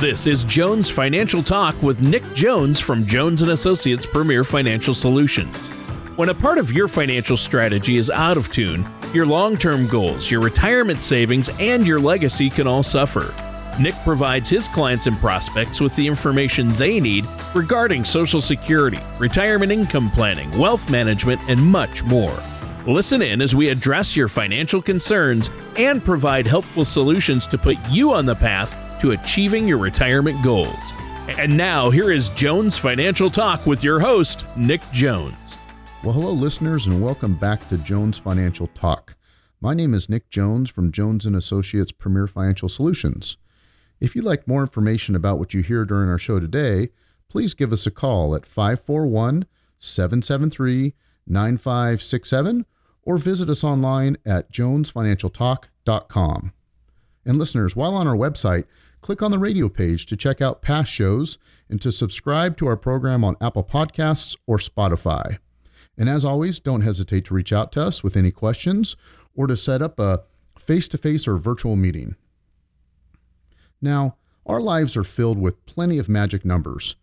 This is Jones Financial Talk with Nick Jones from Jones and Associates Premier Financial Solutions. When a part of your financial strategy is out of tune, your long-term goals, your retirement savings, and your legacy can all suffer. Nick provides his clients and prospects with the information they need regarding Social Security, retirement income planning, wealth management, and much more. Listen in as we address your financial concerns and provide helpful solutions to put you on the path to achieving your retirement goals. And now, here is Jones Financial Talk with your host, Nick Jones. Well, hello, listeners, and welcome back to Jones Financial Talk. My name is Nick Jones from Jones and Associates Premier Financial Solutions. If you'd like more information about what you hear during our show today, please give us a call at 541 773 9567 or visit us online at jonesfinancialtalk.com. And listeners, while on our website, click on the radio page to check out past shows and to subscribe to our program on Apple Podcasts or Spotify. And as always, don't hesitate to reach out to us with any questions or to set up a face to face or virtual meeting. Now, our lives are filled with plenty of magic numbers.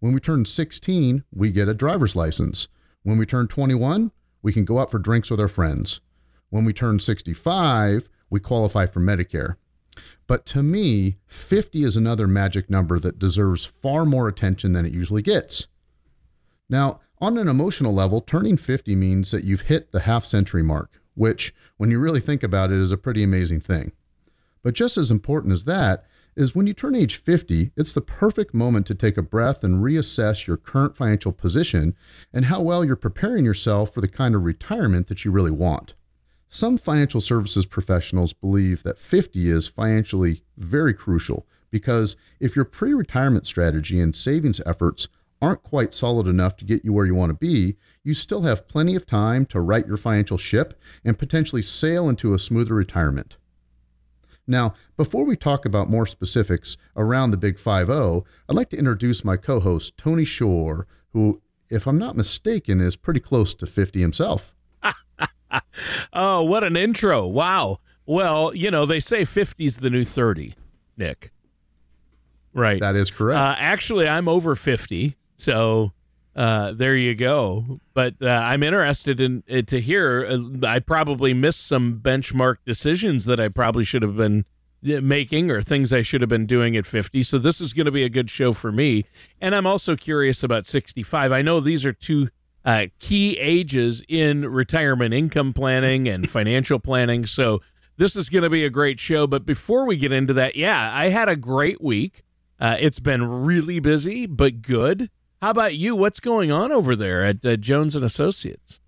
When we turn 16, we get a driver's license. When we turn 21, we can go out for drinks with our friends. When we turn 65, we qualify for Medicare. But to me, 50 is another magic number that deserves far more attention than it usually gets. Now, on an emotional level, turning 50 means that you've hit the half century mark, which, when you really think about it, is a pretty amazing thing. But just as important as that is when you turn age 50, it's the perfect moment to take a breath and reassess your current financial position and how well you're preparing yourself for the kind of retirement that you really want. Some financial services professionals believe that 50 is financially very crucial because if your pre retirement strategy and savings efforts aren't quite solid enough to get you where you want to be, you still have plenty of time to right your financial ship and potentially sail into a smoother retirement. Now, before we talk about more specifics around the Big 5 0, I'd like to introduce my co host, Tony Shore, who, if I'm not mistaken, is pretty close to 50 himself. oh, what an intro. Wow. Well, you know, they say 50's the new 30, Nick. Right. That is correct. Uh, actually, I'm over 50. So uh, there you go. But uh, I'm interested in uh, to hear. Uh, I probably missed some benchmark decisions that I probably should have been uh, making or things I should have been doing at 50. So this is going to be a good show for me. And I'm also curious about 65. I know these are two uh, key ages in retirement income planning and financial planning. So this is going to be a great show. But before we get into that, yeah, I had a great week. Uh, it's been really busy, but good. How about you? What's going on over there at uh, Jones and Associates?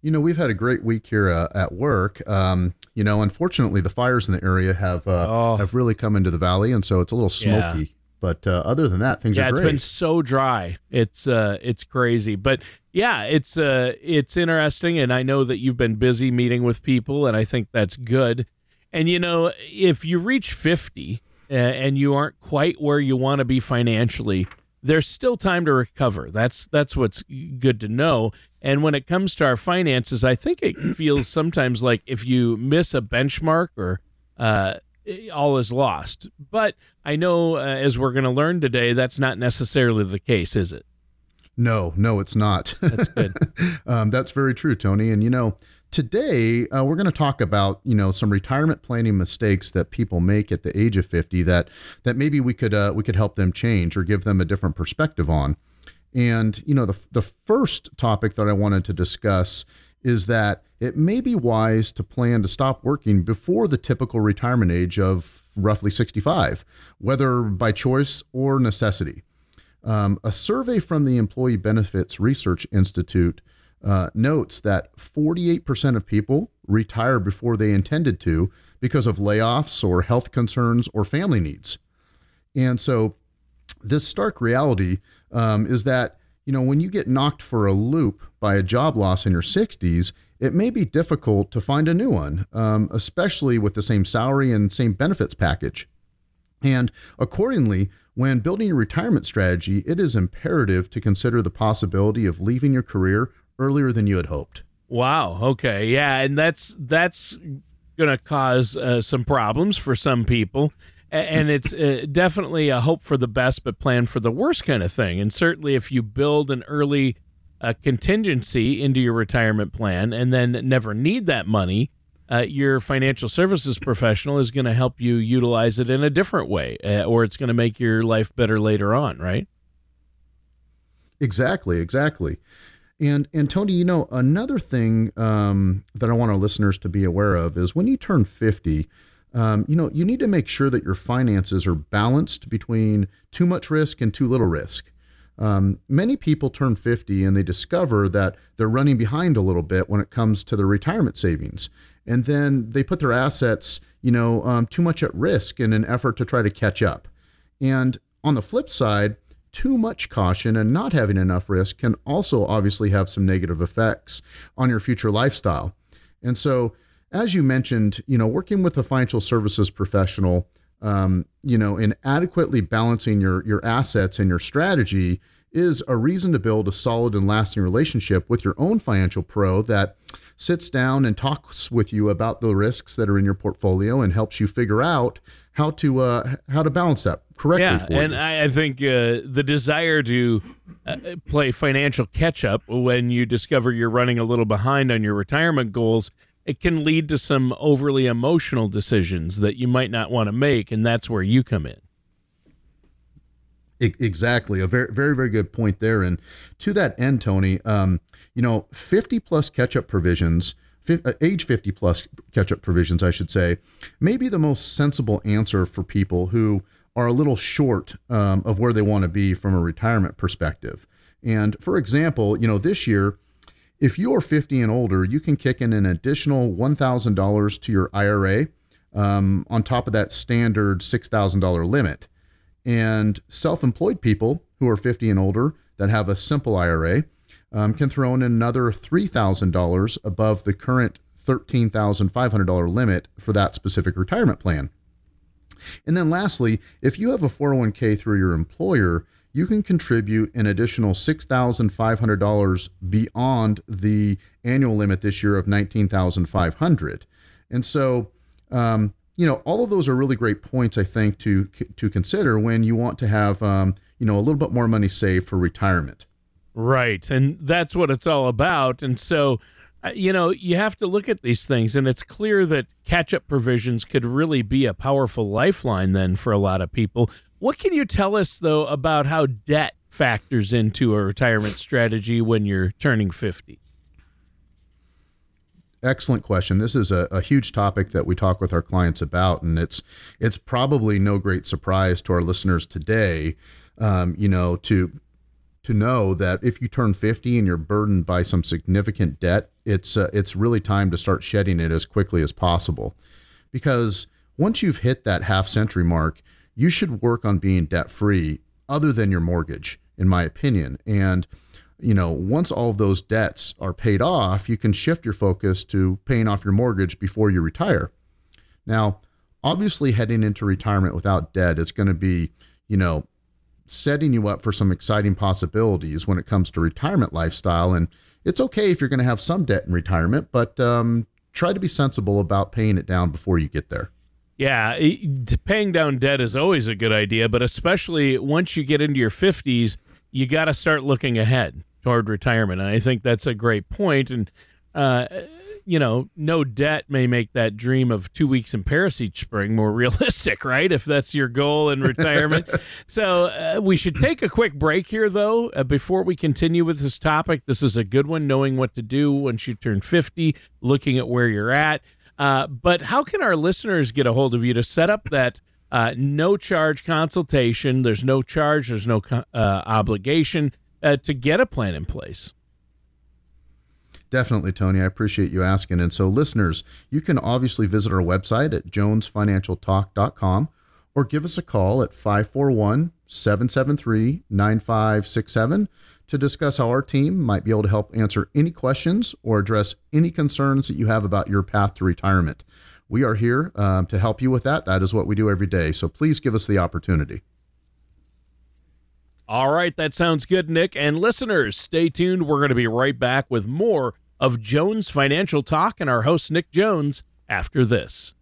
You know, we've had a great week here uh, at work. Um, you know, unfortunately, the fires in the area have uh, oh. have really come into the valley, and so it's a little smoky. But uh, other than that, things yeah, are great. it's been so dry. It's uh, it's crazy. But yeah, it's uh, it's interesting, and I know that you've been busy meeting with people, and I think that's good. And you know, if you reach fifty uh, and you aren't quite where you want to be financially, there's still time to recover. That's that's what's good to know. And when it comes to our finances, I think it feels sometimes like if you miss a benchmark or uh, all is lost. But I know, uh, as we're going to learn today, that's not necessarily the case, is it? No, no, it's not. That's good. um, that's very true, Tony. And you know, today uh, we're going to talk about you know some retirement planning mistakes that people make at the age of fifty that that maybe we could uh, we could help them change or give them a different perspective on. And you know, the the first topic that I wanted to discuss is that it may be wise to plan to stop working before the typical retirement age of roughly 65, whether by choice or necessity. Um, a survey from the Employee Benefits Research Institute uh, notes that 48% of people retire before they intended to because of layoffs or health concerns or family needs. And so, this stark reality um, is that you know, when you get knocked for a loop by a job loss in your 60s, it may be difficult to find a new one, um, especially with the same salary and same benefits package. And accordingly, when building your retirement strategy, it is imperative to consider the possibility of leaving your career earlier than you had hoped. Wow. Okay. Yeah, and that's that's going to cause uh, some problems for some people. And it's uh, definitely a hope for the best but plan for the worst kind of thing. And certainly, if you build an early uh, contingency into your retirement plan and then never need that money, uh, your financial services professional is going to help you utilize it in a different way, uh, or it's going to make your life better later on, right? Exactly, exactly. And and Tony, you know, another thing um, that I want our listeners to be aware of is when you turn fifty, um, you know, you need to make sure that your finances are balanced between too much risk and too little risk. Um, many people turn 50 and they discover that they're running behind a little bit when it comes to their retirement savings. And then they put their assets, you know, um, too much at risk in an effort to try to catch up. And on the flip side, too much caution and not having enough risk can also obviously have some negative effects on your future lifestyle. And so, as you mentioned, you know, working with a financial services professional, um, you know, in adequately balancing your your assets and your strategy is a reason to build a solid and lasting relationship with your own financial pro that sits down and talks with you about the risks that are in your portfolio and helps you figure out how to uh, how to balance that correctly. Yeah, and you. I, think uh, the desire to uh, play financial catch up when you discover you're running a little behind on your retirement goals, it can lead to some overly emotional decisions that you might not want to make, and that's where you come in. Exactly, a very, very, very good point there. And to that end, Tony, um, you know, fifty plus catch up provisions uh, age 50 plus catch up provisions, I should say, may be the most sensible answer for people who are a little short um, of where they want to be from a retirement perspective. And for example, you know, this year, if you are 50 and older, you can kick in an additional $1,000 to your IRA um, on top of that standard $6,000 limit. And self employed people who are 50 and older that have a simple IRA um, can throw in another $3,000 above the current $13,500 limit for that specific retirement plan. And then lastly, if you have a 401k through your employer, you can contribute an additional $6,500 beyond the annual limit this year of 19,500. And so, um, you know, all of those are really great points, I think, to to consider when you want to have, um, you know, a little bit more money saved for retirement. Right. And that's what it's all about. And so, you know, you have to look at these things, and it's clear that catch up provisions could really be a powerful lifeline then for a lot of people. What can you tell us, though, about how debt factors into a retirement strategy when you're turning 50? Excellent question. This is a, a, huge topic that we talk with our clients about, and it's it's probably no great surprise to our listeners today. Um, you know, to to know that if you turn 50 and you're burdened by some significant debt, it's uh, it's really time to start shedding it as quickly as possible. Because once you've hit that half century mark, you should work on being debt free other than your mortgage in my opinion. And you know, once all of those debts are paid off, you can shift your focus to paying off your mortgage before you retire. Now, obviously heading into retirement without debt is going to be, you know, setting you up for some exciting possibilities when it comes to retirement lifestyle. And it's okay if you're going to have some debt in retirement, but um, try to be sensible about paying it down before you get there. Yeah, paying down debt is always a good idea, but especially once you get into your 50s, you got to start looking ahead toward retirement. And I think that's a great point. And uh, you know, no debt may make that dream of two weeks in Paris each spring more realistic, right? If that's your goal in retirement. so uh, we should take a quick break here, though, uh, before we continue with this topic. This is a good one, knowing what to do once you turn 50, looking at where you're at. Uh, but how can our listeners get a hold of you to set up that? Uh, no charge consultation. There's no charge. There's no uh, obligation uh, to get a plan in place. Definitely, Tony. I appreciate you asking. And so, listeners, you can obviously visit our website at jonesfinancialtalk.com or give us a call at 541 773 9567 to discuss how our team might be able to help answer any questions or address any concerns that you have about your path to retirement. We are here um, to help you with that. That is what we do every day. So please give us the opportunity. All right, that sounds good, Nick. And listeners, stay tuned. We're going to be right back with more of Jones Financial Talk and our host, Nick Jones, after this.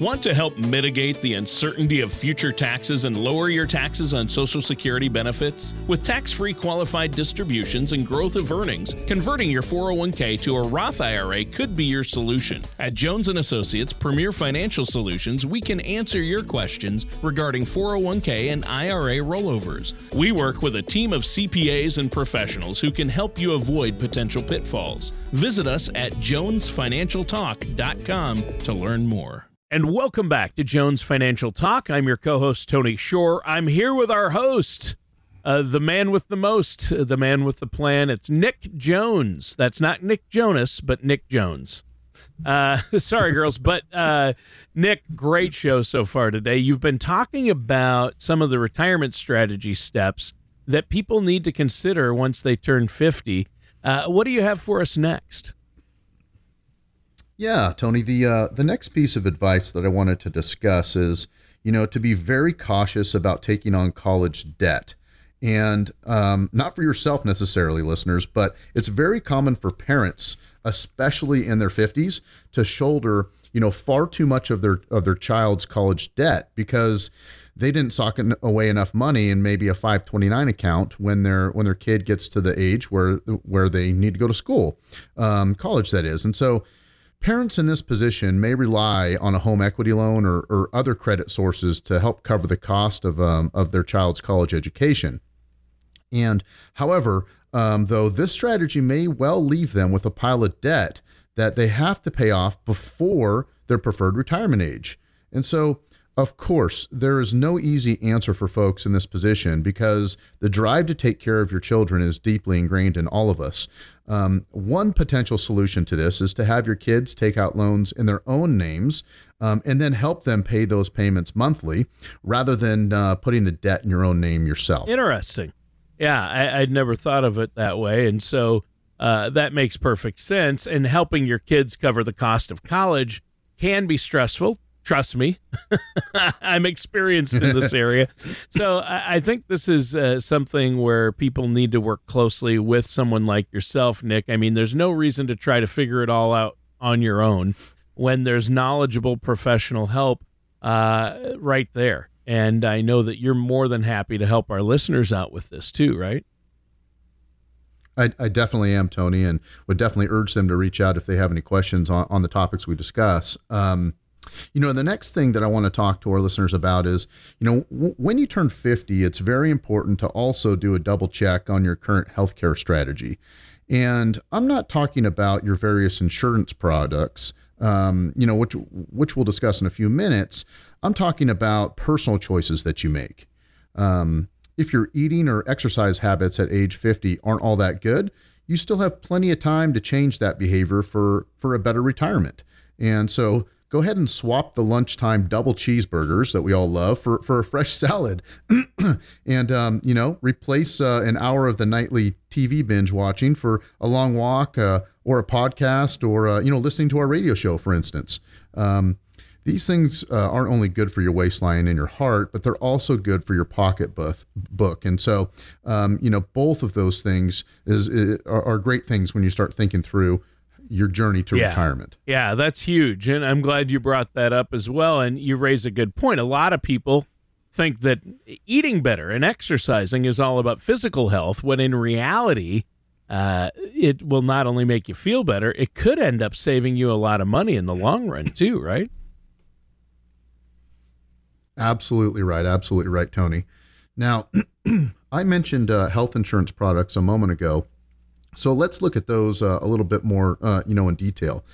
Want to help mitigate the uncertainty of future taxes and lower your taxes on Social Security benefits? With tax free qualified distributions and growth of earnings, converting your 401k to a Roth IRA could be your solution. At Jones and Associates Premier Financial Solutions, we can answer your questions regarding 401k and IRA rollovers. We work with a team of CPAs and professionals who can help you avoid potential pitfalls. Visit us at jonesfinancialtalk.com to learn more. And welcome back to Jones Financial Talk. I'm your co host, Tony Shore. I'm here with our host, uh, the man with the most, uh, the man with the plan. It's Nick Jones. That's not Nick Jonas, but Nick Jones. Uh, sorry, girls, but uh, Nick, great show so far today. You've been talking about some of the retirement strategy steps that people need to consider once they turn 50. Uh, what do you have for us next? Yeah, Tony. The uh, the next piece of advice that I wanted to discuss is, you know, to be very cautious about taking on college debt, and um, not for yourself necessarily, listeners, but it's very common for parents, especially in their fifties, to shoulder, you know, far too much of their of their child's college debt because they didn't sock away enough money in maybe a 529 account when their when their kid gets to the age where where they need to go to school, um, college that is, and so Parents in this position may rely on a home equity loan or, or other credit sources to help cover the cost of, um, of their child's college education. And however, um, though this strategy may well leave them with a pile of debt that they have to pay off before their preferred retirement age. And so of course, there is no easy answer for folks in this position because the drive to take care of your children is deeply ingrained in all of us. Um, one potential solution to this is to have your kids take out loans in their own names um, and then help them pay those payments monthly rather than uh, putting the debt in your own name yourself. Interesting. Yeah, I, would never thought of it that way. And so uh, that makes perfect sense. And helping your kids cover the cost of college can be stressful Trust me, I'm experienced in this area. so I, I think this is uh, something where people need to work closely with someone like yourself, Nick. I mean, there's no reason to try to figure it all out on your own when there's knowledgeable professional help uh, right there. And I know that you're more than happy to help our listeners out with this too, right? I, I, definitely am, Tony, and would definitely urge them to reach out if they have any questions on, on the topics we discuss. Um, you know, the next thing that I want to talk to our listeners about is, you know, w- when you turn 50, it's very important to also do a double check on your current healthcare strategy. And I'm not talking about your various insurance products, um, you know, which which we'll discuss in a few minutes. I'm talking about personal choices that you make. Um, if your eating or exercise habits at age 50 aren't all that good, you still have plenty of time to change that behavior for for a better retirement. And so go ahead and swap the lunchtime double cheeseburgers that we all love for, for a fresh salad. and, um, you know, replace uh, an hour of the nightly TV binge watching for a long walk uh, or a podcast or, uh, you know, listening to our radio show, for instance. Um, these things uh, aren't only good for your waistline and your heart, but they're also good for your pocketbook. And so, um, you know, both of those things is, is are great things when you start thinking through your journey to yeah. retirement. Yeah, that's huge. And I'm glad you brought that up as well. And you raise a good point. A lot of people think that eating better and exercising is all about physical health, when in reality, uh, it will not only make you feel better, it could end up saving you a lot of money in the long run, too, right? Absolutely right. Absolutely right, Tony. Now, I mentioned uh, health insurance products a moment ago so let's look at those uh, a little bit more, uh, you know, in detail.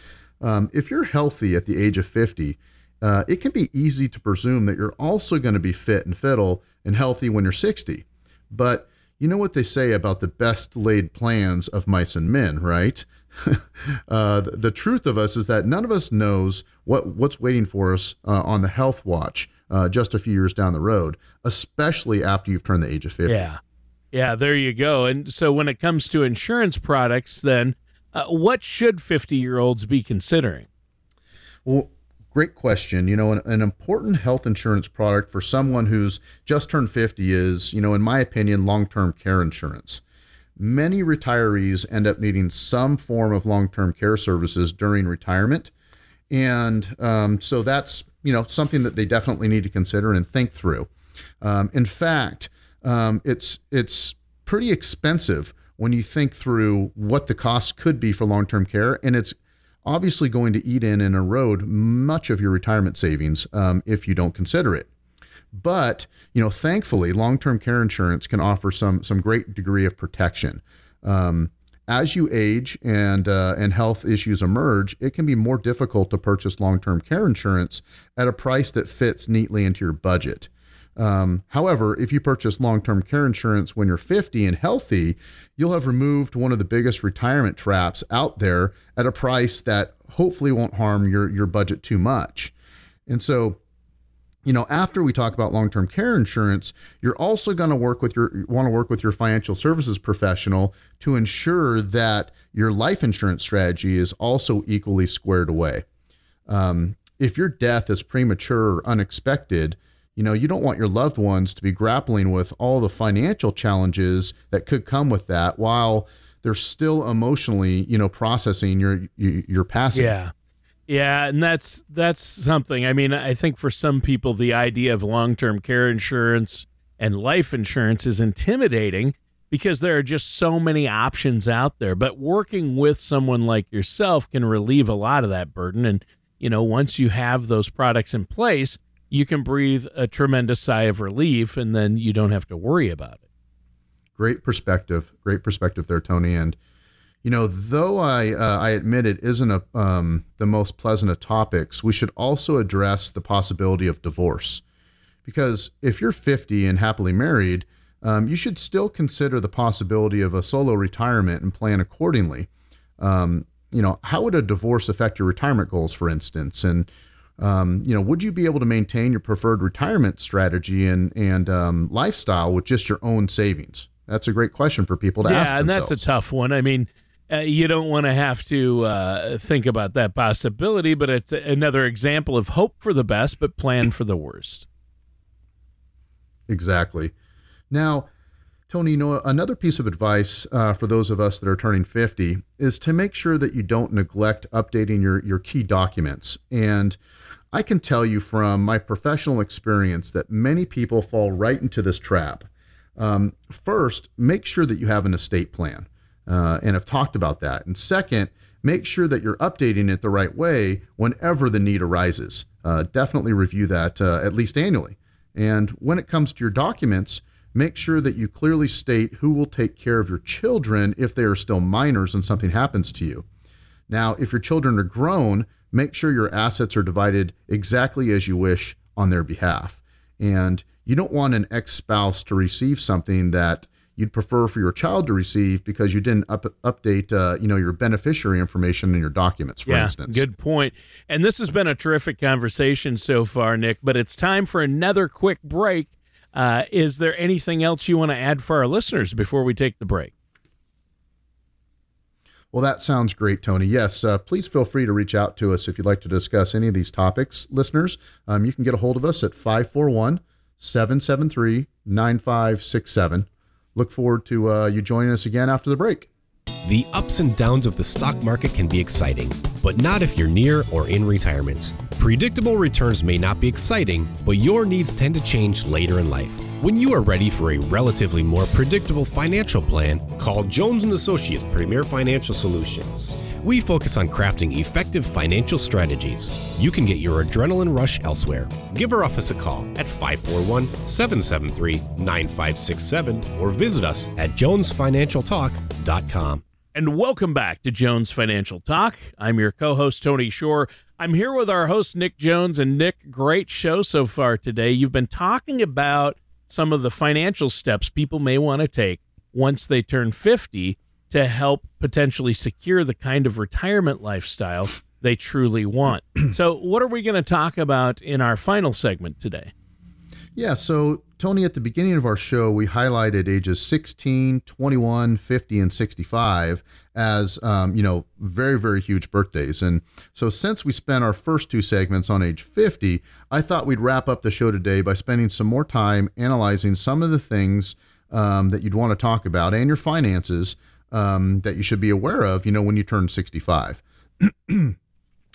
Um, if you're healthy at the age of 50, uh, it can be easy to presume that you're also going to be fit and fiddle and healthy when you're 60. But you know what they say about the best laid plans of mice and men, right? uh, the, the, truth of us is that none of us knows what what's waiting for us uh, on the health watch uh, just a few years down the road, especially after you've turned the age of 50. Yeah. Yeah, there you go. And so when it comes to insurance products, then uh, what should 50 year olds be considering? Well, great question. You know, an, an, important health insurance product for someone who's just turned 50 is, you know, in my opinion, long term care insurance. Many retirees end up needing some form of long term care services during retirement. And um, so that's you know something that they definitely need to consider and think through. Um, in fact, um, it's it's pretty expensive when you think through what the cost could be for long-term care, and it's obviously going to eat in and erode much of your retirement savings um, if you don't consider it. But you know, thankfully, long-term care insurance can offer some some great degree of protection. Um, as you age and uh, and health issues emerge, it can be more difficult to purchase long-term care insurance at a price that fits neatly into your budget. Um, however, if you purchase long term care insurance when you're 50 and healthy, you'll have removed one of the biggest retirement traps out there at a price that hopefully won't harm your, your budget too much. And so, you know, after we talk about long-term care insurance, you're also going to work with your want to work with your financial services professional to ensure that your life insurance strategy is also equally squared away. Um, if your death is premature or unexpected, you know, you don't want your loved ones to be grappling with all the financial challenges that could come with that while they're still emotionally, you know, processing your your passing. Yeah. Yeah, and that's that's something. I mean, I think for some people the idea of long-term care insurance and life insurance is intimidating because there are just so many options out there. But working with someone like yourself can relieve a lot of that burden and you know, once you have those products in place, you can breathe a tremendous sigh of relief and then you don't have to worry about it. Great perspective. Great perspective there, Tony. And, you know, though I, uh, I admit it isn't a, um, the most pleasant of topics, we should also address the possibility of divorce. Because if you're 50 and happily married, um, you should still consider the possibility of a solo retirement and plan accordingly. Um, you know, how would a divorce affect your retirement goals, for instance? And um, you know, would you be able to maintain your preferred retirement strategy and and um, lifestyle with just your own savings? That's a great question for people to yeah, ask themselves. and that's a tough one. I mean, uh, you don't want to have to uh, think about that possibility, but it's another example of hope for the best, but plan for the worst. Exactly. Now, Tony, you know, another piece of advice uh, for those of us that are turning 50 is to make sure that you don't neglect updating your, your key documents. And I can tell you from my professional experience that many people fall right into this trap. Um, first, make sure that you have an estate plan uh, and have talked about that. And second, make sure that you're updating it the right way whenever the need arises. Uh, definitely review that uh, at least annually. And when it comes to your documents, make sure that you clearly state who will take care of your children if they are still minors and something happens to you. Now, if your children are grown, make sure your assets are divided exactly as you wish on their behalf. And you don't want an ex spouse to receive something that you'd prefer for your child to receive because you didn't up, update uh, you know your beneficiary information in your documents for yeah, instance good point. point and this has been a terrific conversation so far nick but it's time for another quick break uh, is there anything else you want to add for our listeners before we take the break well, that sounds great, Tony. Yes, uh, please feel free to reach out to us if you'd like to discuss any of these topics. Listeners, um, you can get a hold of us at 541 773 9567. Look forward to uh, you joining us again after the break. The ups and downs of the stock market can be exciting, but not if you're near or in retirement. Predictable returns may not be exciting, but your needs tend to change later in life. When you are ready for a relatively more predictable financial plan, call Jones and Associates Premier Financial Solutions. We focus on crafting effective financial strategies. You can get your adrenaline rush elsewhere. Give our office a call at 541-773-9567 or visit us at jonesfinancialtalk.com. And welcome back to Jones Financial Talk. I'm your co-host Tony Shore. I'm here with our host Nick Jones and Nick, great show so far today. You've been talking about some of the financial steps people may want to take once they turn 50 to help potentially secure the kind of retirement lifestyle they truly want. so, what are we going to talk about in our final segment today? Yeah, so Tony, at the beginning of our show, we highlighted ages 16, 21, 50, and 65 as, um, you know, very, very huge birthdays. And so, since we spent our first two segments on age 50, I thought we'd wrap up the show today by spending some more time analyzing some of the things um, that you'd want to talk about and your finances um, that you should be aware of, you know, when you turn 65.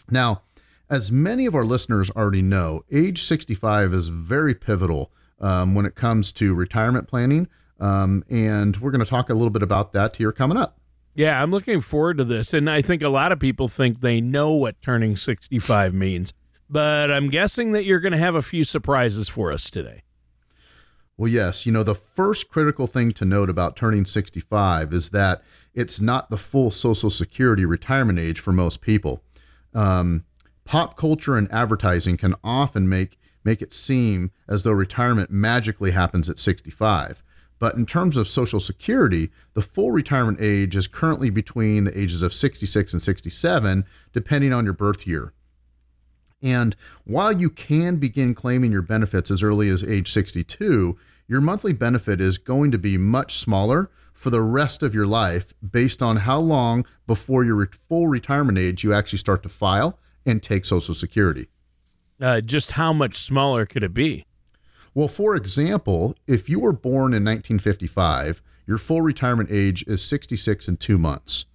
now, As many of our listeners already know, age 65 is very pivotal um, when it comes to retirement planning. Um, and we're going to talk a little bit about that here coming up. Yeah, I'm looking forward to this. And I think a lot of people think they know what turning 65 means, but I'm guessing that you're going to have a few surprises for us today. Well, yes. You know, the first critical thing to note about turning 65 is that it's not the full Social Security retirement age for most people. Um, pop culture and advertising can often make make it seem as though retirement magically happens at 65. But in terms of Social Security, the full retirement age is currently between the ages of 66 and 67, depending on your birth year. And while you can begin claiming your benefits as early as age 62, your monthly benefit is going to be much smaller for the rest of your life based on how long before your full retirement age you actually start to file and take Social Security. Uh, just how much smaller could it be? Well, for example, if you were born in 1955, your full retirement age is 66 and two months.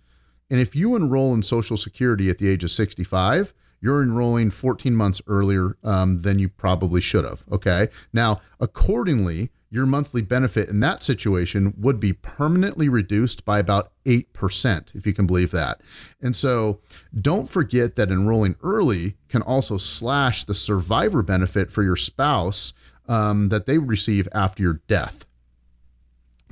And if you enroll in Social Security at the age of 65, you're enrolling 14 months earlier um, than you probably should have. Okay. Now, accordingly, your monthly benefit in that situation would be permanently reduced by about 8%, if you can believe that. And so don't forget that enrolling early can also slash the survivor benefit for your spouse um, that they receive after your death.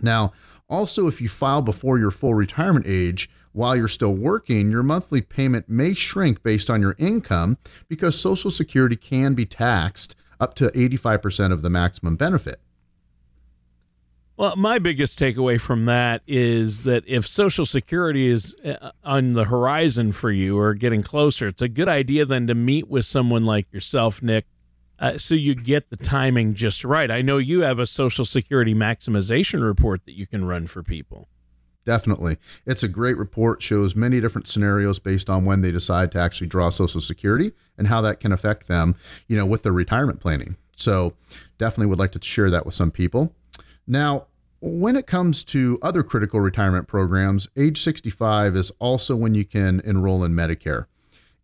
Now, also, if you file before your full retirement age, while you're still working, your monthly payment may shrink based on your income because Social Security can be taxed up to 85% of the maximum benefit. Well, my biggest takeaway from that is that if Social Security is uh, on the horizon for you or getting closer, it's a good idea then to meet with someone like yourself, Nick, uh, so you get the timing just right. I know you have a Social Security maximization report that you can run for people. Definitely. It's a great report, shows many different scenarios based on when they decide to actually draw Social Security and how that can affect them, you know, with their retirement planning. So, definitely would like to share that with some people. Now, when it comes to other critical retirement programs, age 65 is also when you can enroll in Medicare.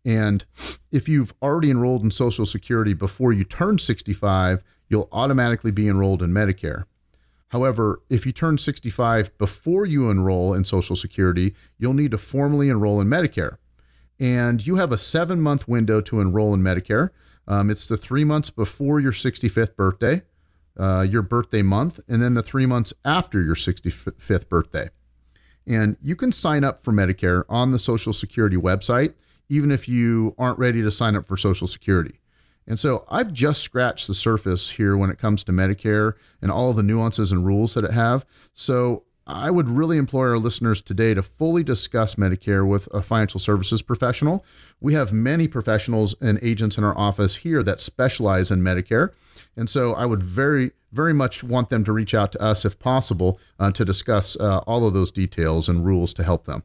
And if you've already enrolled in Social Security before you turn 65, you'll automatically be enrolled in Medicare. However, if you turn 65 before you enroll in Social Security, you'll need to formally enroll in Medicare. And you have a seven month window to enroll in Medicare. Um, it's the three months before your 65th birthday uh, your birthday month, and then the three months after your 65th birthday. And you can sign up for Medicare on the Social Security website, even if you aren't ready to sign up for Social Security. And so I've just scratched the surface here when it comes to Medicare and all the nuances and rules that it have. So I would really implore our listeners today to fully discuss Medicare with a financial services professional. We have many professionals and agents in our office here that specialize in Medicare. And so I would very, very much want them to reach out to us if possible uh, to discuss uh, all of those details and rules to help them.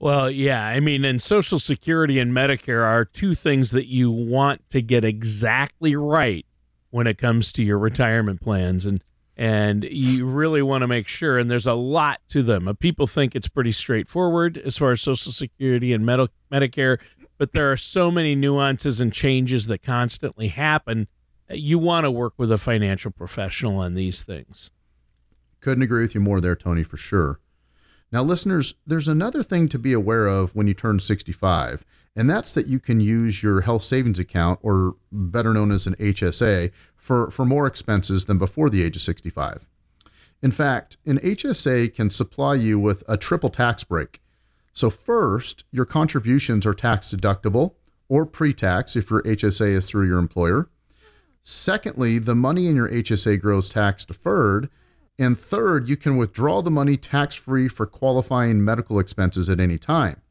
Well, yeah. I mean, and Social Security and Medicare are two things that you want to get exactly right when it comes to your retirement plans. And and you really want to make sure and there's a lot to them uh, people think it's pretty straightforward as far as social security and Medi- medicare but there are so many nuances and changes that constantly happen you want to work with a financial professional on these things. Couldn't agree with you more there, Tony, for sure. Now, listeners, there's another thing to be aware of when you turn 65, and that's that you can use your health savings account, or better known as an HSA, for, for more expenses than before the age of 65. In fact, an HSA can supply you with a triple tax break. So, first, your contributions are tax deductible or pre tax if your HSA is through your employer. Secondly, the money in your HSA grows tax deferred. And third, you can withdraw the money tax free for qualifying medical expenses at any time.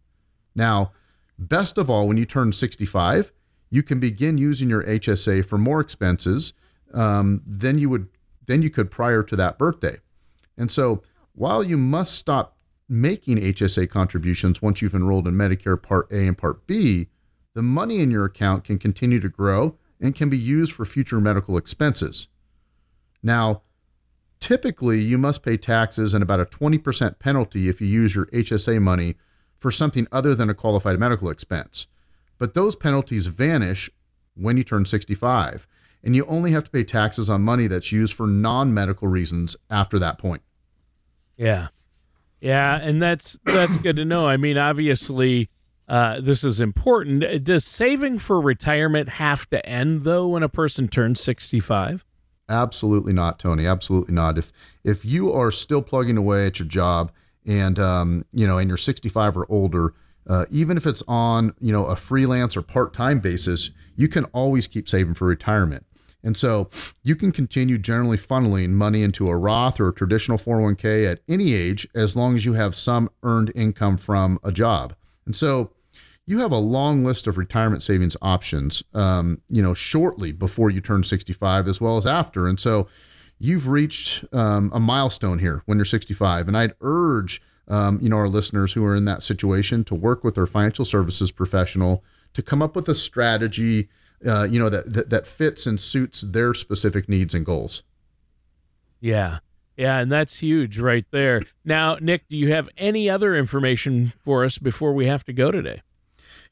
Now, best of all, when you turn 65, you can begin using your HSA for more expenses um, than you would than you could prior to that birthday. And so, while you must stop making HSA contributions once you've enrolled in Medicare Part A and Part B, the money in your account can continue to grow and can be used for future medical expenses. Now, typically you must pay taxes and about a 20% penalty if you use your HSA money for something other than a qualified medical expense. But those penalties vanish when you turn 65, and you only have to pay taxes on money that's used for non medical reasons after that point. Yeah. Yeah, and that's that's good to know. I mean, obviously, uh, this is important. Does saving for retirement have to end though when a person turns sixty-five? Absolutely not, Tony. Absolutely not. If if you are still plugging away at your job and um, you know, and you're sixty-five or older, uh, even if it's on you know a freelance or part-time basis, you can always keep saving for retirement. And so you can continue generally funneling money into a Roth or a traditional 401k at any age as long as you have some earned income from a job. And so you have a long list of retirement savings options, um, you know, shortly before you turn 65 as well as after. And so you've reached um, a milestone here when you're 65. And I'd urge, um, you know, our listeners who are in that situation to work with their financial services professional to come up with a strategy uh, you know that, that that fits and suits their specific needs and goals. Yeah. Yeah, and that's huge right there. Now, Nick, do you have any other information for us before we have to go today?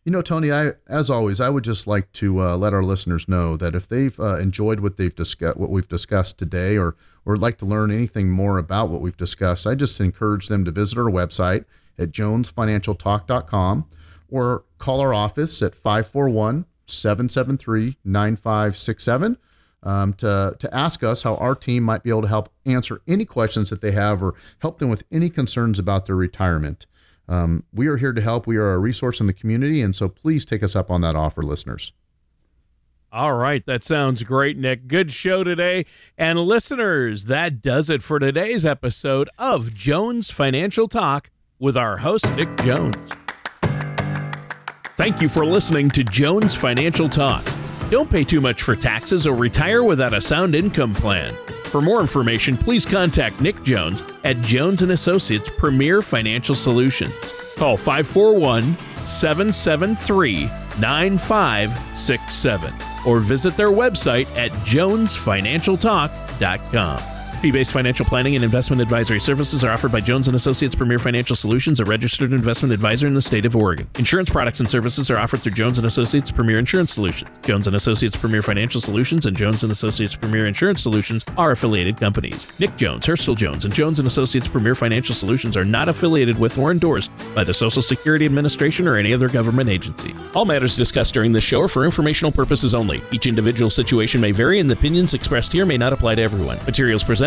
You know, Tony, I as always, I would just like to uh, let our listeners know that if they've uh, enjoyed what they've discussed, what we've discussed today, or or like to learn anything more about what we've discussed, I just encourage them to visit our website at jonesfinancialtalk.com or call our office at 541 773 9567 um, to, to ask us how our team might be able to help answer any questions that they have or help them with any concerns about their retirement. Um, we are here to help. We are a resource in the community, and so please take us up on that offer, listeners. All right, that sounds great, Nick. Good show today. And listeners, that does it for today's episode of Jones Financial Talk with our host, Nick Jones. Thank you for listening to Jones Financial Talk. Don't pay too much for taxes or retire without a sound income plan. For more information, please contact Nick Jones at Jones and Associates Premier Financial Solutions. Call 541 773 9567 or visit their website at jonesfinancialtalk.com. Fee-based financial planning and investment advisory services are offered by Jones and Associates Premier Financial Solutions, a registered investment advisor in the state of Oregon. Insurance products and services are offered through Jones and Associates Premier Insurance Solutions. Jones and Associates Premier Financial Solutions and Jones and Associates Premier Insurance Solutions are affiliated companies. Nick Jones, Hurstel Jones, and Jones and Associates Premier Financial Solutions are not affiliated with or endorsed by the Social Security Administration or any other government agency. All matters discussed during this show are for informational purposes only. Each individual situation may vary, and the opinions expressed here may not apply to everyone. Materials presented